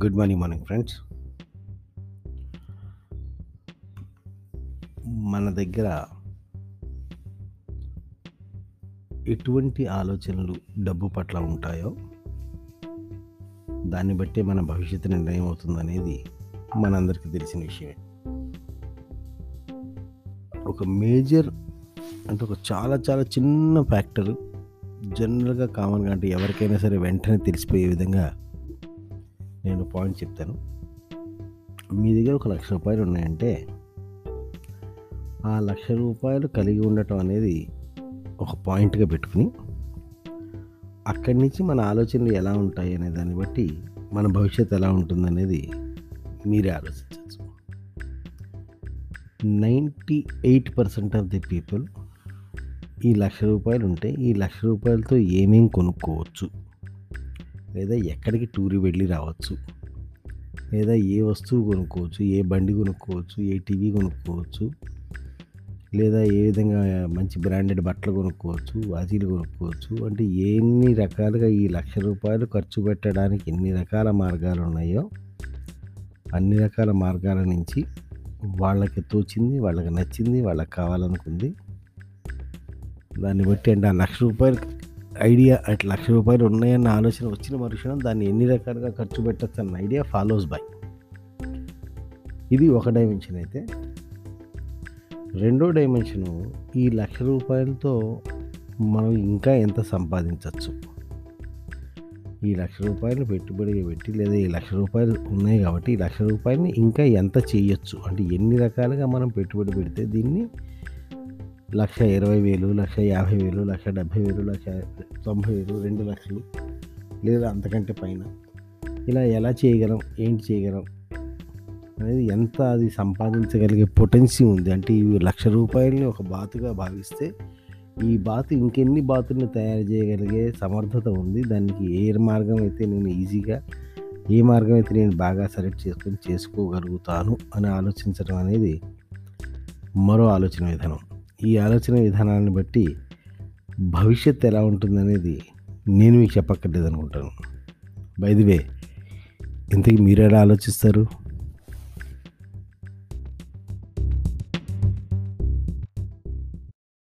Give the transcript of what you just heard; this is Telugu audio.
Good morning morning friends. మన దగ్గర ఎటువంటి ఆలోచనలు డబ్బు పట్ల ఉంటాయో దాన్ని బట్టే మన భవిష్యత్తు నిర్ణయం అవుతుందనేది మనందరికీ తెలిసిన విషయమే. ఒక మేజర్ అంటే ఒక చాలా చాలా చిన్న ఫ్యాక్టర్ జనరల్గా కామన్గా అంటే ఎవరికైనా సరే వెంటనే తెలిసిపోయే విధంగా నేను పాయింట్ చెప్తాను. మీ దగ్గర ఒక లక్ష రూపాయలు ఉన్నాయంటే ఆ లక్ష రూపాయలు కలిగి ఉండటం అనేది ఒక పాయింట్గా పెట్టుకుని అక్కడి నుంచి మన ఆలోచనలు ఎలా ఉంటాయి అనే దాన్ని బట్టి మన భవిష్యత్తు ఎలా ఉంటుందనేది మీరే ఆలోచించవచ్చు. Ninety eight percent of the people ఈ లక్ష రూపాయలు ఉంటే ఈ లక్ష రూపాయలతో ఏమేం కొనుక్కోవచ్చు? లేదా ఎక్కడికి టూర్ వెళ్ళి రావచ్చు. లేదా ఏ వస్తువు కొనుక్కోవచ్చు ఏ బండి కొనుక్కోవచ్చు ఏ టీవీ కొనుక్కోవచ్చు లేదా ఏ విధంగా మంచి బ్రాండెడ్ బట్టలు కొనుక్కోవచ్చు వాచీలు కొనుక్కోవచ్చు అంటే ఎన్ని రకాలుగా ఈ లక్ష రూపాయలు ఖర్చు పెట్టడానికి ఎన్ని రకాల మార్గాలు ఉన్నాయో అన్ని రకాల మార్గాల నుంచి వాళ్ళకి తోచింది వాళ్ళకి నచ్చింది వాళ్ళకి కావాలనుకుంది. దాన్ని బట్టి అంటే ఆ లక్ష రూపాయలు ఐడియా అట్లా లక్ష రూపాయలు ఉన్నాయన్న ఆలోచన వచ్చిన మరుక్షణం దాన్ని ఎన్ని రకాలుగా ఖర్చు పెట్టచ్చు అన్న ఐడియా ఫాలోస్ బై. ఇది ఒక డైమెన్షన్ అయితే. రెండో డైమెన్షను ఈ లక్ష రూపాయలతో మనం ఇంకా ఎంత సంపాదించవచ్చు ఈ లక్ష రూపాయలు పెట్టుబడిగా పెట్టి లేదా ఈ లక్ష రూపాయలు ఉన్నాయి కాబట్టి ఈ లక్ష రూపాయలని ఇంకా ఎంత చేయొచ్చు? అంటే ఎన్ని రకాలుగా మనం పెట్టుబడి పెడితే దీన్ని లక్ష ఇరవై వేలు లక్ష యాభై వేలు లక్ష డెబ్భై వేలు లక్ష తొంభై వేలు రెండు లక్షలు లేదా అంతకంటే పైన. ఇలా ఎలా చేయగలం ఏంటి చేయగలం అనేది ఎంత అది సంపాదించగలిగే పొటెన్సీ ఉంది. అంటే ఈ లక్ష రూపాయలని ఒక బాతుగా భావిస్తే ఈ బాతు ఇంకెన్ని బాతుల్ని తయారు చేయగలిగే సమర్థత ఉంది. దానికి ఏ మార్గం అయితే నేను ఈజీగా ఏ మార్గం అయితే నేను బాగా సెలెక్ట్ చేసుకొని చేసుకోగలుగుతాను అని ఆలోచించడం అనేది మరో ఆలోచన విధానం. ఈ ఆలోచన విధానాన్ని బట్టి భవిష్యత్తు ఎలా ఉంటుందనేది నేను మీకు చెప్పక్కర్లేదు అనుకుంటాను బై ది వే ఇంతకీ మీరు ఎలా ఆలోచిస్తారు?